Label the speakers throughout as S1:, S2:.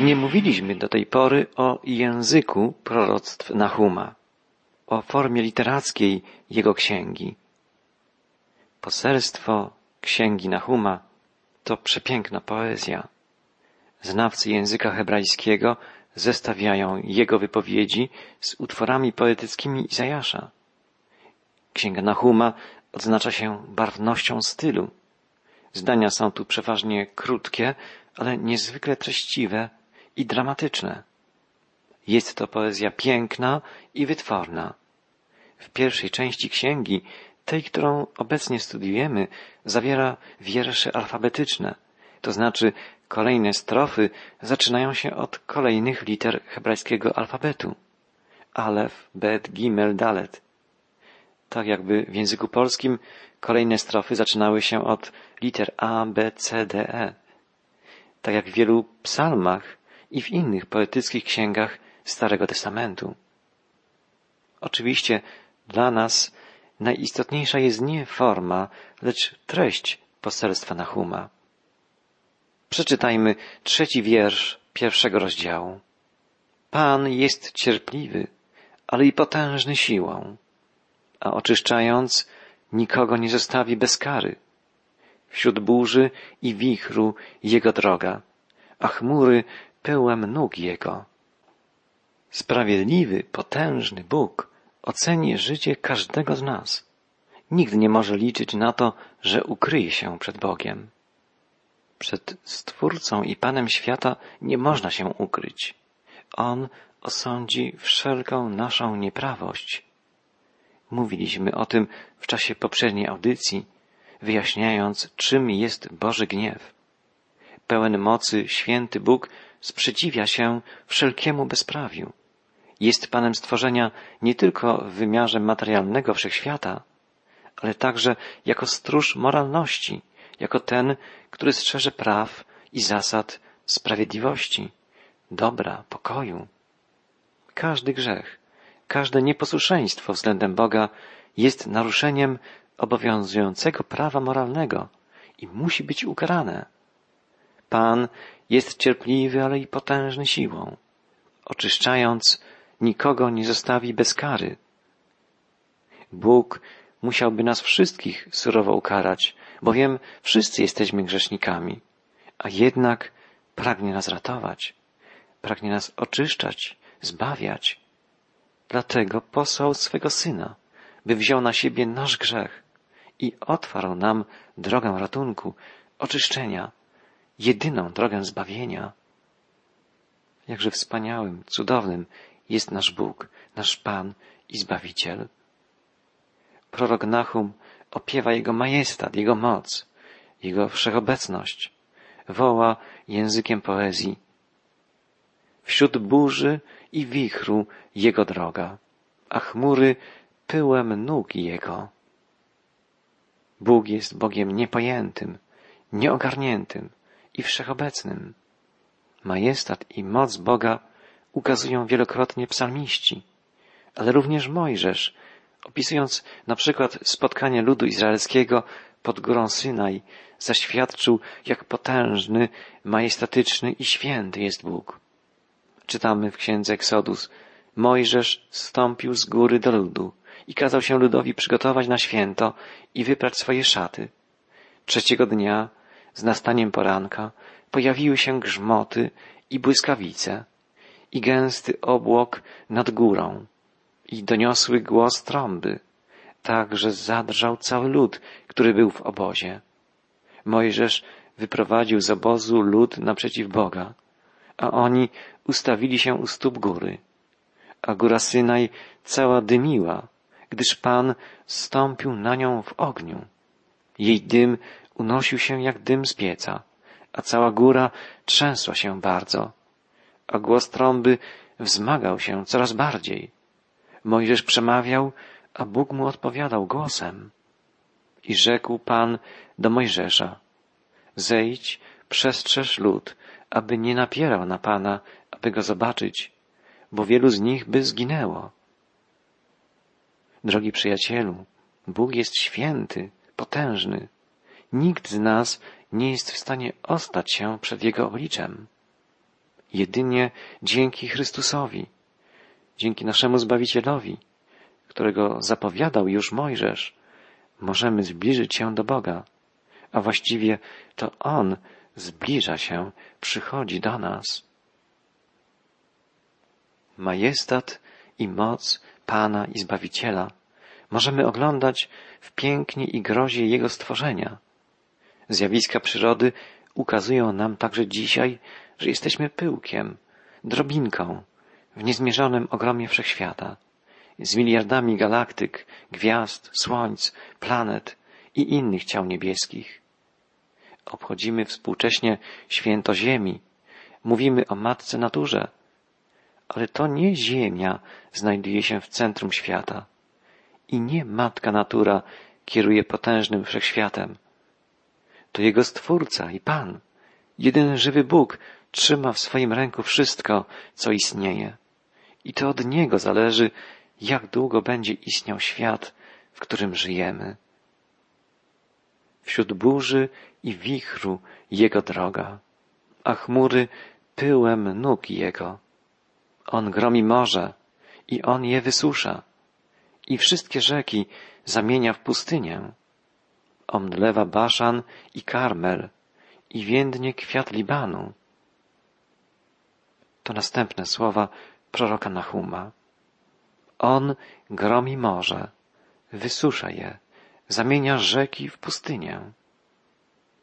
S1: Nie mówiliśmy do tej pory o języku proroctw Nahuma, o formie literackiej jego księgi. Poselstwo księgi Nahuma to przepiękna poezja. Znawcy języka hebrajskiego zestawiają jego wypowiedzi z utworami poetyckimi Izajasza. Księga Nahuma odznacza się barwnością stylu. Zdania są tu przeważnie krótkie, ale niezwykle treściwe i dramatyczne. Jest to poezja piękna i wytworna. W pierwszej części księgi, tej, którą obecnie studiujemy, zawiera wiersze alfabetyczne, to znaczy kolejne strofy zaczynają się od kolejnych liter hebrajskiego alfabetu. Alef, Bet, Gimel, Dalet. Tak jakby w języku polskim kolejne strofy zaczynały się od liter A, B, C, D, E. Tak jak w wielu psalmach i w innych poetyckich księgach Starego Testamentu. Oczywiście dla nas najistotniejsza jest nie forma, lecz treść poselstwa Nahuma. Przeczytajmy trzeci wiersz pierwszego rozdziału. Pan jest cierpliwy, ale i potężny siłą, a oczyszczając nikogo nie zostawi bez kary. Wśród burzy i wichru jego droga, a chmury pyłem nóg Jego. Sprawiedliwy, potężny Bóg oceni życie każdego z nas. Nikt nie może liczyć na to, że ukryje się przed Bogiem. Przed Stwórcą i Panem świata nie można się ukryć. On osądzi wszelką naszą nieprawość. Mówiliśmy o tym w czasie poprzedniej audycji, wyjaśniając, czym jest Boży gniew. Pełen mocy, święty Bóg sprzeciwia się wszelkiemu bezprawiu. Jest Panem stworzenia nie tylko w wymiarze materialnego wszechświata, ale także jako stróż moralności, jako ten, który strzeże praw i zasad sprawiedliwości, dobra, pokoju. Każdy grzech, każde nieposłuszeństwo względem Boga jest naruszeniem obowiązującego prawa moralnego i musi być ukarane. Pan jest cierpliwy, ale i potężny siłą. Oczyszczając, nikogo nie zostawi bez kary. Bóg musiałby nas wszystkich surowo ukarać, bowiem wszyscy jesteśmy grzesznikami, a jednak pragnie nas ratować, pragnie nas oczyszczać, zbawiać. Dlatego posłał swego Syna, by wziął na siebie nasz grzech i otwarł nam drogę ratunku, oczyszczenia, jedyną drogę zbawienia. Jakże wspaniałym, cudownym jest nasz Bóg, nasz Pan i Zbawiciel. Prorok Nahum opiewa Jego majestat, Jego moc, Jego wszechobecność. Woła językiem poezji. Wśród burzy i wichru Jego droga, a chmury pyłem nóg Jego. Bóg jest Bogiem niepojętym, nieogarniętym, i wszechobecnym. Majestat i moc Boga ukazują wielokrotnie psalmiści, ale również Mojżesz, opisując na przykład spotkanie ludu izraelskiego pod górą Synaj, zaświadczył, jak potężny, majestatyczny i święty jest Bóg. Czytamy w księdze Eksodus, Mojżesz stąpił z góry do ludu i kazał się ludowi przygotować na święto i wyprać swoje szaty. Trzeciego dnia z nastaniem poranka pojawiły się grzmoty i błyskawice i gęsty obłok nad górą i doniosły głos trąby, tak że zadrżał cały lud, który był w obozie. Mojżesz wyprowadził z obozu lud naprzeciw Boga, a oni ustawili się u stóp góry. A góra Synaj cała dymiła, gdyż Pan stąpił na nią w ogniu. Jej dym unosił się jak dym z pieca, a cała góra trzęsła się bardzo, a głos trąby wzmagał się coraz bardziej. Mojżesz przemawiał, a Bóg mu odpowiadał głosem. I rzekł Pan do Mojżesza, zejdź, przestrzeż lud, aby nie napierał na Pana, aby go zobaczyć, bo wielu z nich by zginęło. Drogi przyjacielu, Bóg jest święty, potężny. Nikt z nas nie jest w stanie ostać się przed Jego obliczem. jedynie dzięki Chrystusowi, dzięki naszemu Zbawicielowi, którego zapowiadał już Mojżesz, możemy zbliżyć się do Boga, a właściwie to On zbliża się, przychodzi do nas. Majestat i moc Pana i Zbawiciela możemy oglądać w pięknie i grozie Jego stworzenia. Zjawiska przyrody ukazują nam także dzisiaj, że jesteśmy pyłkiem, drobinką w niezmierzonym ogromie wszechświata, z miliardami galaktyk, gwiazd, słońc, planet i innych ciał niebieskich. Obchodzimy współcześnie święto Ziemi, mówimy o Matce Naturze, ale to nie Ziemia znajduje się w centrum świata i nie Matka Natura kieruje potężnym wszechświatem. To Jego Stwórca i Pan, jedyny żywy Bóg, trzyma w swoim ręku wszystko, co istnieje. I to od Niego zależy, jak długo będzie istniał świat, w którym żyjemy. Wśród burzy i wichru Jego droga, a chmury pyłem nóg Jego. On gromi morze i On je wysusza i wszystkie rzeki zamienia w pustynię. Omdlewa Baszan i Karmel i więdnie kwiat Libanu. To następne słowa proroka Nahuma. On gromi morze, wysusza je, zamienia rzeki w pustynię.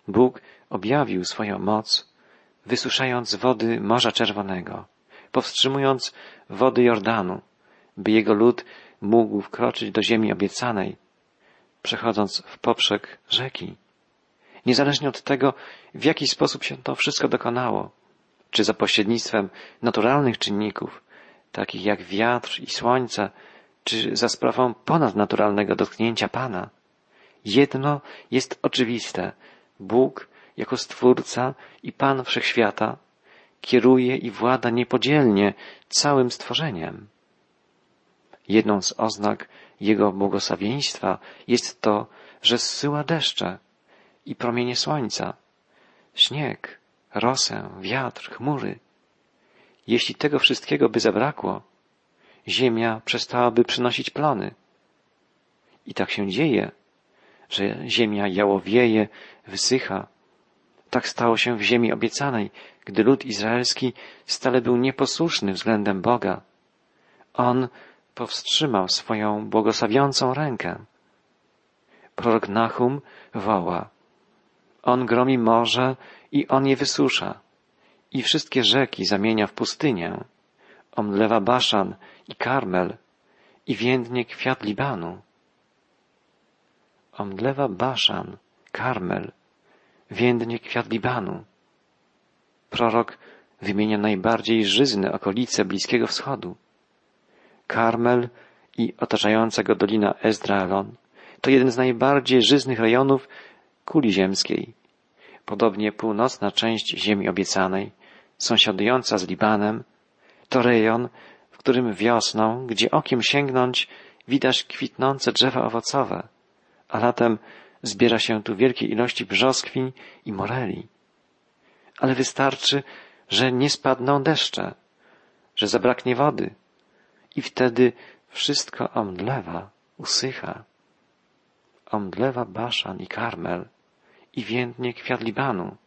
S1: Bóg objawił swoją moc, wysuszając wody Morza Czerwonego, powstrzymując wody Jordanu, by jego lud mógł wkroczyć do ziemi obiecanej, przechodząc w poprzek rzeki. Niezależnie od tego, w jaki sposób się to wszystko dokonało, czy za pośrednictwem naturalnych czynników, takich jak wiatr i słońce, czy za sprawą ponadnaturalnego dotknięcia Pana, jedno jest oczywiste. Bóg, jako Stwórca i Pan Wszechświata, kieruje i włada niepodzielnie całym stworzeniem. Jedną z oznak Jego błogosławieństwa jest to, że zsyła deszcze i promienie słońca, śnieg, rosę, wiatr, chmury. Jeśli tego wszystkiego by zabrakło, ziemia przestałaby przynosić plony. I tak się dzieje, że ziemia jałowieje, wysycha. Tak stało się w ziemi obiecanej, gdy lud izraelski stale był nieposłuszny względem Boga. On powstrzymał swoją błogosławiącą rękę. Prorok Nahum woła. On gromi morze i on je wysusza. I wszystkie rzeki zamienia w pustynię. Omdlewa Baszan i Karmel i więdnie kwiat Libanu. Omdlewa Baszan, Karmel, więdnie kwiat Libanu. Prorok wymienia najbardziej żyzne okolice Bliskiego Wschodu. Karmel i otaczająca go dolina Ezdraelon to jeden z najbardziej żyznych rejonów kuli ziemskiej. Podobnie północna część ziemi obiecanej, sąsiadująca z Libanem, to rejon, w którym wiosną, gdzie okiem sięgnąć, widać kwitnące drzewa owocowe, a latem zbiera się tu wielkie ilości brzoskwiń i moreli. Ale wystarczy, że nie spadną deszcze, że zabraknie wody, i wtedy wszystko omdlewa, usycha. Omdlewa Baszan i Karmel i więdnie kwiat Libanu.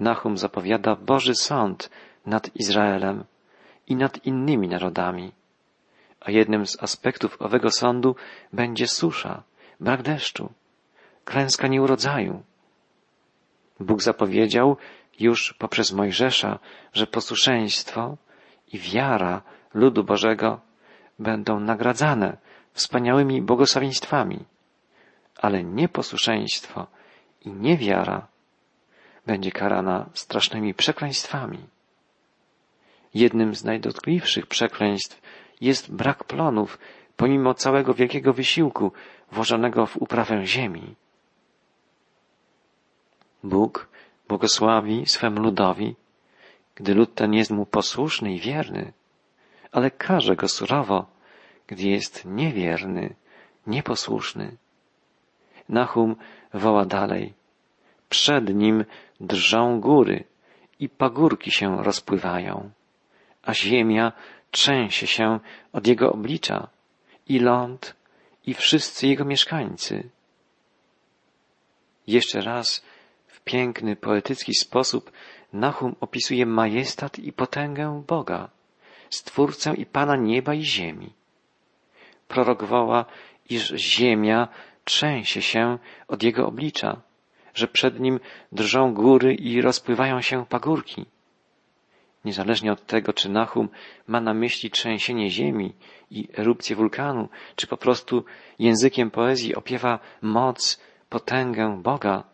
S1: Nahum zapowiada Boży sąd nad Izraelem i nad innymi narodami, a jednym z aspektów owego sądu będzie susza, brak deszczu, klęska nieurodzaju. Bóg zapowiedział już poprzez Mojżesza, że posłuszeństwo i wiara ludu Bożego będą nagradzane wspaniałymi błogosławieństwami, ale nieposłuszeństwo i niewiara będzie karana strasznymi przekleństwami. Jednym z najdotkliwszych przekleństw jest brak plonów, pomimo całego wielkiego wysiłku włożonego w uprawę ziemi. Bóg błogosławi swemu ludowi, gdy lud ten jest mu posłuszny i wierny, ale karze go surowo, gdy jest niewierny, nieposłuszny. Nahum woła dalej. Przed nim drżą góry i pagórki się rozpływają, a ziemia trzęsie się od jego oblicza i ląd i wszyscy jego mieszkańcy. Jeszcze raz w piękny, poetycki sposób Nahum opisuje majestat i potęgę Boga, Stwórcę i Pana nieba i ziemi. Prorok woła, iż ziemia trzęsie się od jego oblicza, że przed nim drżą góry i rozpływają się pagórki. Niezależnie od tego, czy Nahum ma na myśli trzęsienie ziemi i erupcję wulkanu, czy po prostu językiem poezji opiewa moc, potęgę Boga,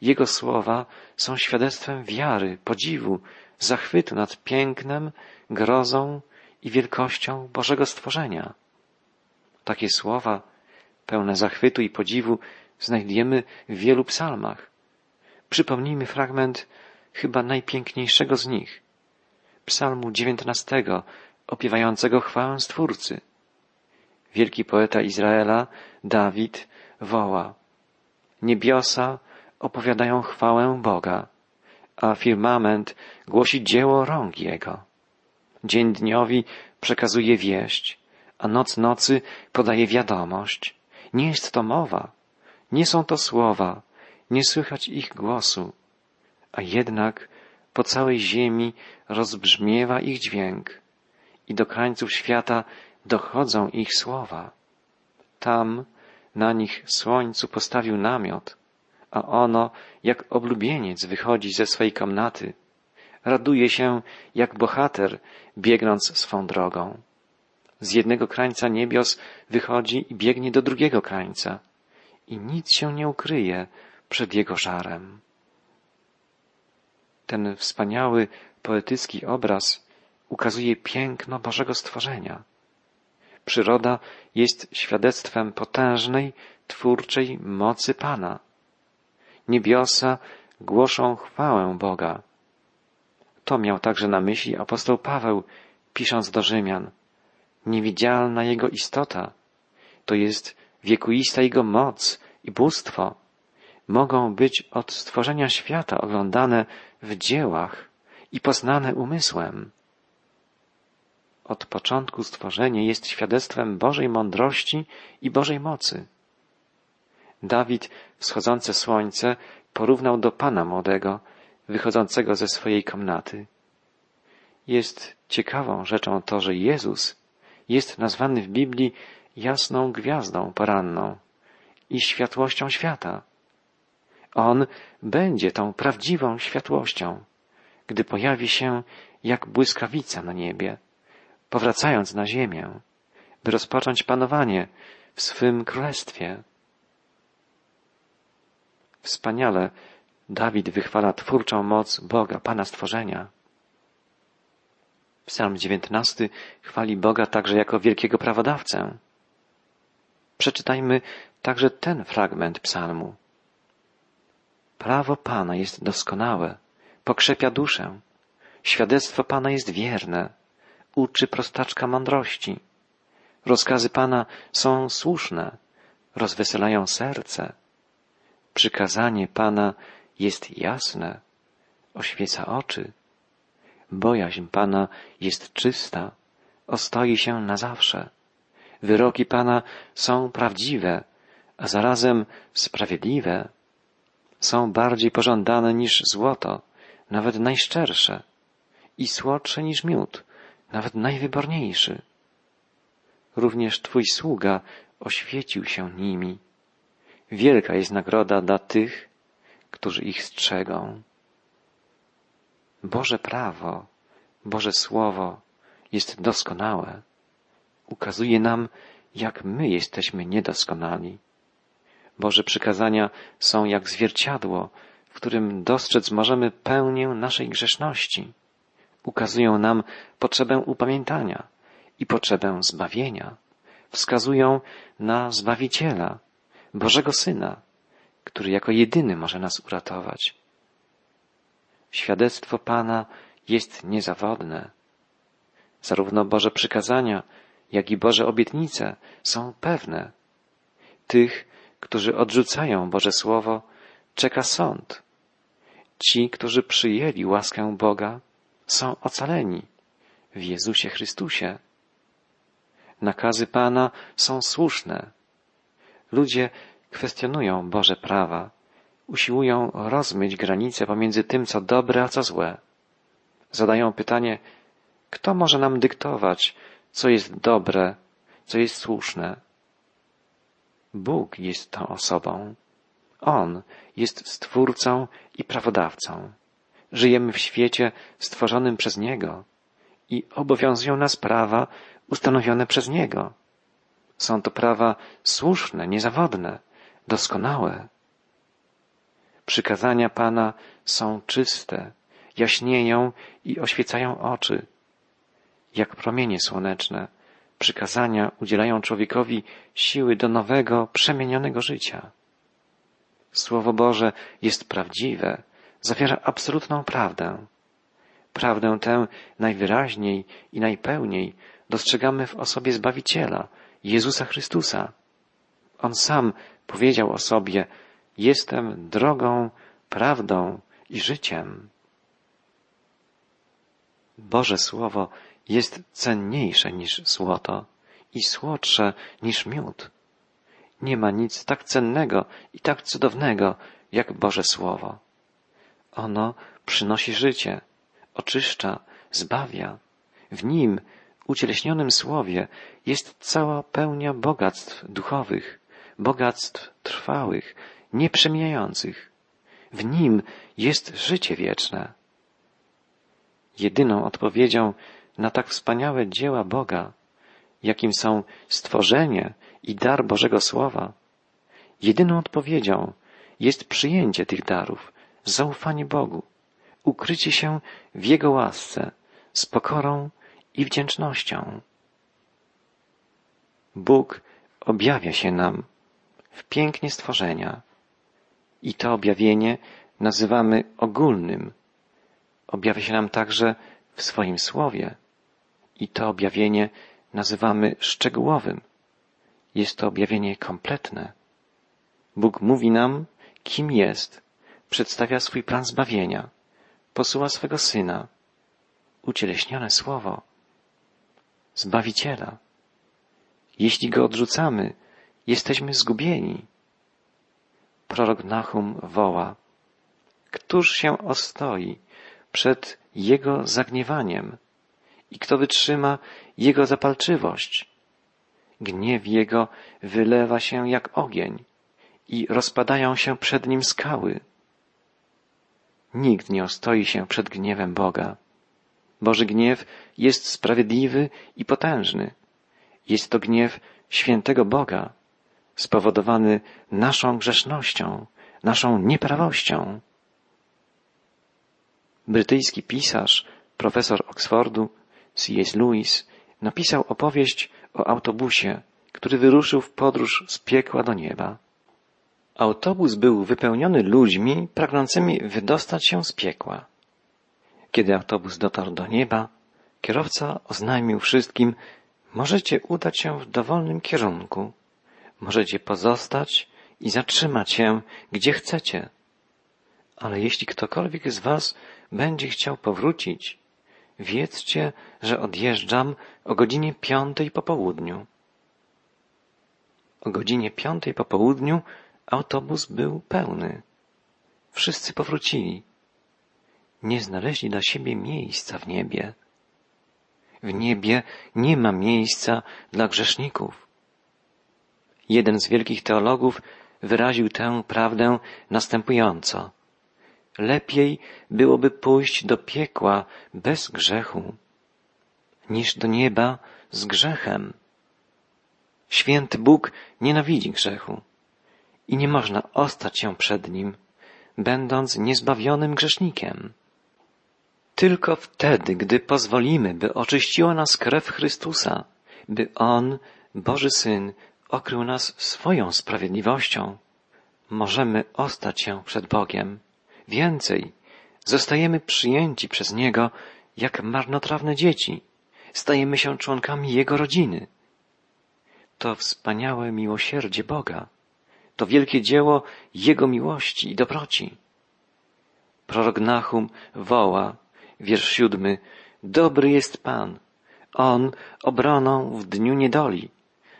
S1: jego słowa są świadectwem wiary, podziwu, zachwytu nad pięknem, grozą i wielkością Bożego stworzenia. Takie słowa, pełne zachwytu i podziwu, znajdujemy w wielu psalmach. Przypomnijmy fragment chyba najpiękniejszego z nich. Psalmu dziewiętnastego, opiewającego chwałę Stwórcy. Wielki poeta Izraela, Dawid, woła. Niebiosa opowiadają chwałę Boga, a firmament głosi dzieło rąk Jego. Dzień dniowi przekazuje wieść, a noc nocy podaje wiadomość. Nie jest to mowa, nie są to słowa, nie słychać ich głosu, a jednak po całej ziemi rozbrzmiewa ich dźwięk i do krańców świata dochodzą ich słowa. Tam na nich słońcu postawił namiot, a ono jak oblubieniec wychodzi ze swej komnaty. Raduje się jak bohater, biegnąc swą drogą. Z jednego krańca niebios wychodzi i biegnie do drugiego krańca i nic się nie ukryje przed jego żarem. Ten wspaniały, poetycki obraz ukazuje piękno Bożego stworzenia. Przyroda jest świadectwem potężnej, twórczej mocy Pana. Niebiosa głoszą chwałę Boga. To miał także na myśli apostoł Paweł, pisząc do Rzymian. Niewidzialna Jego istota, to jest wiekuista Jego moc i bóstwo, mogą być od stworzenia świata oglądane w dziełach i poznane umysłem. Od początku stworzenie jest świadectwem Bożej mądrości i Bożej mocy. Dawid wschodzące słońce porównał do Pana młodego, wychodzącego ze swojej komnaty. Jest ciekawą rzeczą to, że Jezus jest nazwany w Biblii jasną gwiazdą poranną i światłością świata. On będzie tą prawdziwą światłością, gdy pojawi się jak błyskawica na niebie, powracając na ziemię, by rozpocząć panowanie w swym królestwie. Wspaniale Dawid wychwala twórczą moc Boga, Pana stworzenia. Psalm 19 chwali Boga także jako wielkiego prawodawcę. Przeczytajmy także ten fragment psalmu. Prawo Pana jest doskonałe, pokrzepia duszę. Świadectwo Pana jest wierne, uczy prostaczka mądrości. Rozkazy Pana są słuszne, rozweselają serce. Przykazanie Pana jest jasne, oświeca oczy. Bojaźń Pana jest czysta, ostoi się na zawsze. Wyroki Pana są prawdziwe, a zarazem sprawiedliwe. Są bardziej pożądane niż złoto, nawet najszczersze, i słodsze niż miód, nawet najwyborniejszy. Również Twój sługa oświecił się nimi. Wielka jest nagroda dla tych, którzy ich strzegą. Boże prawo, Boże Słowo jest doskonałe. Ukazuje nam, jak my jesteśmy niedoskonali. Boże przykazania są jak zwierciadło, w którym dostrzec możemy pełnię naszej grzeszności. Ukazują nam potrzebę upamiętania i potrzebę zbawienia. Wskazują na Zbawiciela, Bożego Syna, który jako jedyny może nas uratować. Świadectwo Pana jest niezawodne. Zarówno Boże przykazania, jak i Boże obietnice są pewne. Tych, którzy odrzucają Boże Słowo, czeka sąd. Ci, którzy przyjęli łaskę Boga, są ocaleni w Jezusie Chrystusie. Nakazy Pana są słuszne. Ludzie kwestionują Boże prawa, usiłują rozmyć granice pomiędzy tym, co dobre, a co złe. Zadają pytanie, kto może nam dyktować, co jest dobre, co jest słuszne? Bóg jest tą osobą. On jest stwórcą i prawodawcą. Żyjemy w świecie stworzonym przez Niego i obowiązują nas prawa ustanowione przez Niego. Są to prawa słuszne, niezawodne, doskonałe. Przykazania Pana są czyste, jaśnieją i oświecają oczy. Jak promienie słoneczne, przykazania udzielają człowiekowi siły do nowego, przemienionego życia. Słowo Boże jest prawdziwe, zawiera absolutną prawdę. Prawdę tę najwyraźniej i najpełniej dostrzegamy w osobie Zbawiciela, Jezusa Chrystusa. On sam powiedział o sobie, jestem drogą, prawdą i życiem. Boże Słowo jest cenniejsze niż złoto i słodsze niż miód. Nie ma nic tak cennego i tak cudownego jak Boże Słowo. Ono przynosi życie, oczyszcza, zbawia. W nim, ucieleśnionym Słowie, jest cała pełnia bogactw duchowych, bogactw trwałych, nieprzemijających. W nim jest życie wieczne. Jedyną odpowiedzią na tak wspaniałe dzieła Boga, jakim są stworzenie i dar Bożego Słowa, jedyną odpowiedzią jest przyjęcie tych darów, zaufanie Bogu, ukrycie się w Jego łasce z pokorą i wdzięcznością. Bóg objawia się nam w pięknie stworzenia i to objawienie nazywamy ogólnym. Objawia się nam także w swoim słowie i to objawienie nazywamy szczegółowym. Jest to objawienie kompletne. Bóg mówi nam, kim jest, przedstawia swój plan zbawienia, posyła swego Syna, ucieleśnione Słowo, Zbawiciela. Jeśli Go odrzucamy, jesteśmy zgubieni. Prorok Nahum woła, Któż się ostoi przed Jego zagniewaniem i kto wytrzyma Jego zapalczywość? Gniew Jego wylewa się jak ogień i rozpadają się przed Nim skały. Nikt nie ostoi się przed gniewem Boga. Boży gniew jest sprawiedliwy i potężny. Jest to gniew świętego Boga, spowodowany naszą grzesznością, naszą nieprawością. Brytyjski pisarz, profesor Oxfordu, C.S. Lewis, napisał opowieść o autobusie, który wyruszył w podróż z piekła do nieba. Autobus był wypełniony ludźmi pragnącymi wydostać się z piekła. Kiedy autobus dotarł do nieba, kierowca oznajmił wszystkim, możecie udać się w dowolnym kierunku, możecie pozostać i zatrzymać się, gdzie chcecie. Ale jeśli ktokolwiek z was będzie chciał powrócić, wiedzcie, że odjeżdżam o godzinie piątej po południu. O godzinie piątej po południu autobus był pełny. Wszyscy powrócili. Nie znaleźli dla siebie miejsca w niebie. W niebie nie ma miejsca dla grzeszników. Jeden z wielkich teologów wyraził tę prawdę następująco. Lepiej byłoby pójść do piekła bez grzechu, niż do nieba z grzechem. Święty Bóg nienawidzi grzechu i nie można ostać się przed nim, będąc niezbawionym grzesznikiem. Tylko wtedy, gdy pozwolimy, by oczyściła nas krew Chrystusa, by On, Boży Syn, okrył nas swoją sprawiedliwością, możemy ostać się przed Bogiem. Więcej, zostajemy przyjęci przez Niego jak marnotrawne dzieci, stajemy się członkami Jego rodziny. To wspaniałe miłosierdzie Boga, to wielkie dzieło Jego miłości i dobroci. Prorok Nahum woła, wiersz siódmy, Dobry jest Pan, On obroną w dniu niedoli,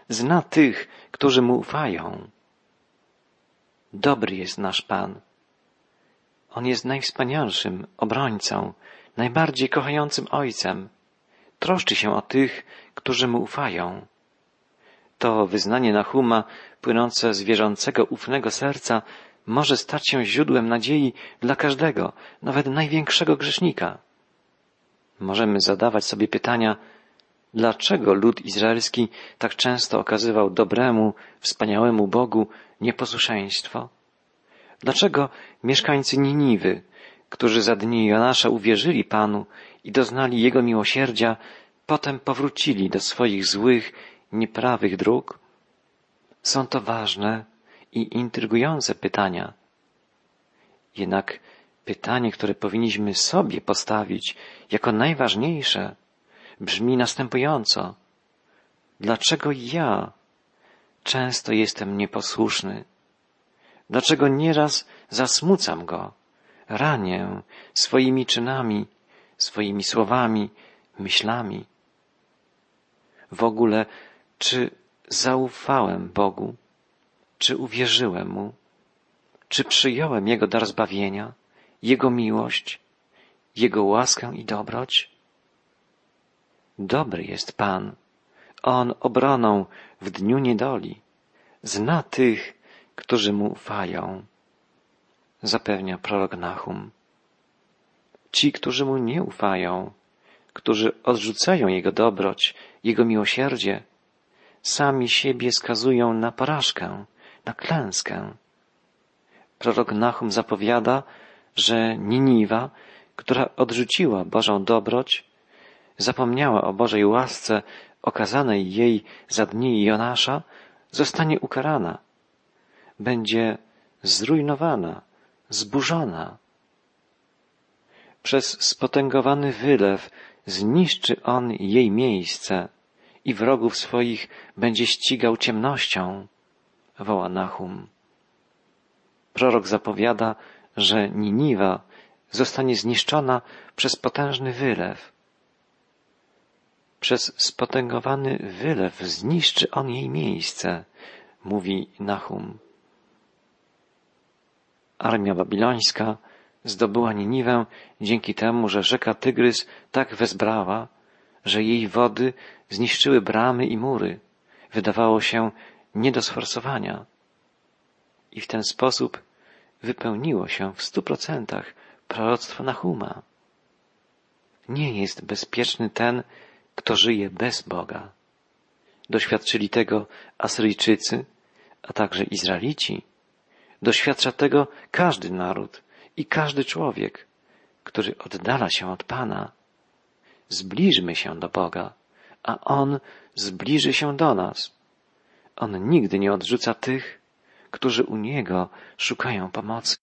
S1: zna tych, którzy Mu ufają. Dobry jest nasz Pan. On jest najwspanialszym obrońcą, najbardziej kochającym Ojcem. Troszczy się o tych, którzy Mu ufają. To wyznanie Nahuma, płynące z wierzącego, ufnego serca, może stać się źródłem nadziei dla każdego, nawet największego grzesznika. Możemy zadawać sobie pytania, dlaczego lud izraelski tak często okazywał dobremu, wspaniałemu Bogu nieposłuszeństwo? Dlaczego mieszkańcy Niniwy, którzy za dni Jonasza uwierzyli Panu i doznali Jego miłosierdzia, potem powrócili do swoich złych, nieprawych dróg? Są to ważne i intrygujące pytania. Jednak pytanie, które powinniśmy sobie postawić jako najważniejsze, brzmi następująco. Dlaczego ja często jestem nieposłuszny? Dlaczego nieraz zasmucam go, ranię swoimi czynami, swoimi słowami, myślami? W ogóle, czy zaufałem Bogu? Czy uwierzyłem Mu? Czy przyjąłem Jego dar zbawienia, Jego miłość, Jego łaskę i dobroć? Dobry jest Pan. On obroną w dniu niedoli. Zna tych, którzy Mu ufają. Zapewnia prorok Nahum. Ci, którzy Mu nie ufają, którzy odrzucają Jego dobroć, Jego miłosierdzie, sami siebie skazują na porażkę, na klęskę. Prorok Nahum zapowiada, że Niniwa, która odrzuciła Bożą dobroć, zapomniała o Bożej łasce okazanej jej za dni Jonasza, zostanie ukarana. Będzie zrujnowana, zburzona. Przez spotęgowany wylew zniszczy on jej miejsce i wrogów swoich będzie ścigał ciemnością woła Nahum. Prorok zapowiada, że Niniwa zostanie zniszczona przez potężny wylew. Przez spotęgowany wylew zniszczy on jej miejsce, mówi Nahum. Armia babilońska zdobyła Niniwę dzięki temu, że rzeka Tygrys tak wezbrała, że jej wody zniszczyły bramy i mury. Wydawało się, nie do sforsowania. I w ten sposób wypełniło się w stu procentach proroctwo Nahuma. Nie jest bezpieczny ten, kto żyje bez Boga. Doświadczyli tego Asyryjczycy, a także Izraelici. Doświadcza tego każdy naród i każdy człowiek, który oddala się od Pana. Zbliżmy się do Boga, a On zbliży się do nas. On nigdy nie odrzuca tych, którzy u Niego szukają pomocy.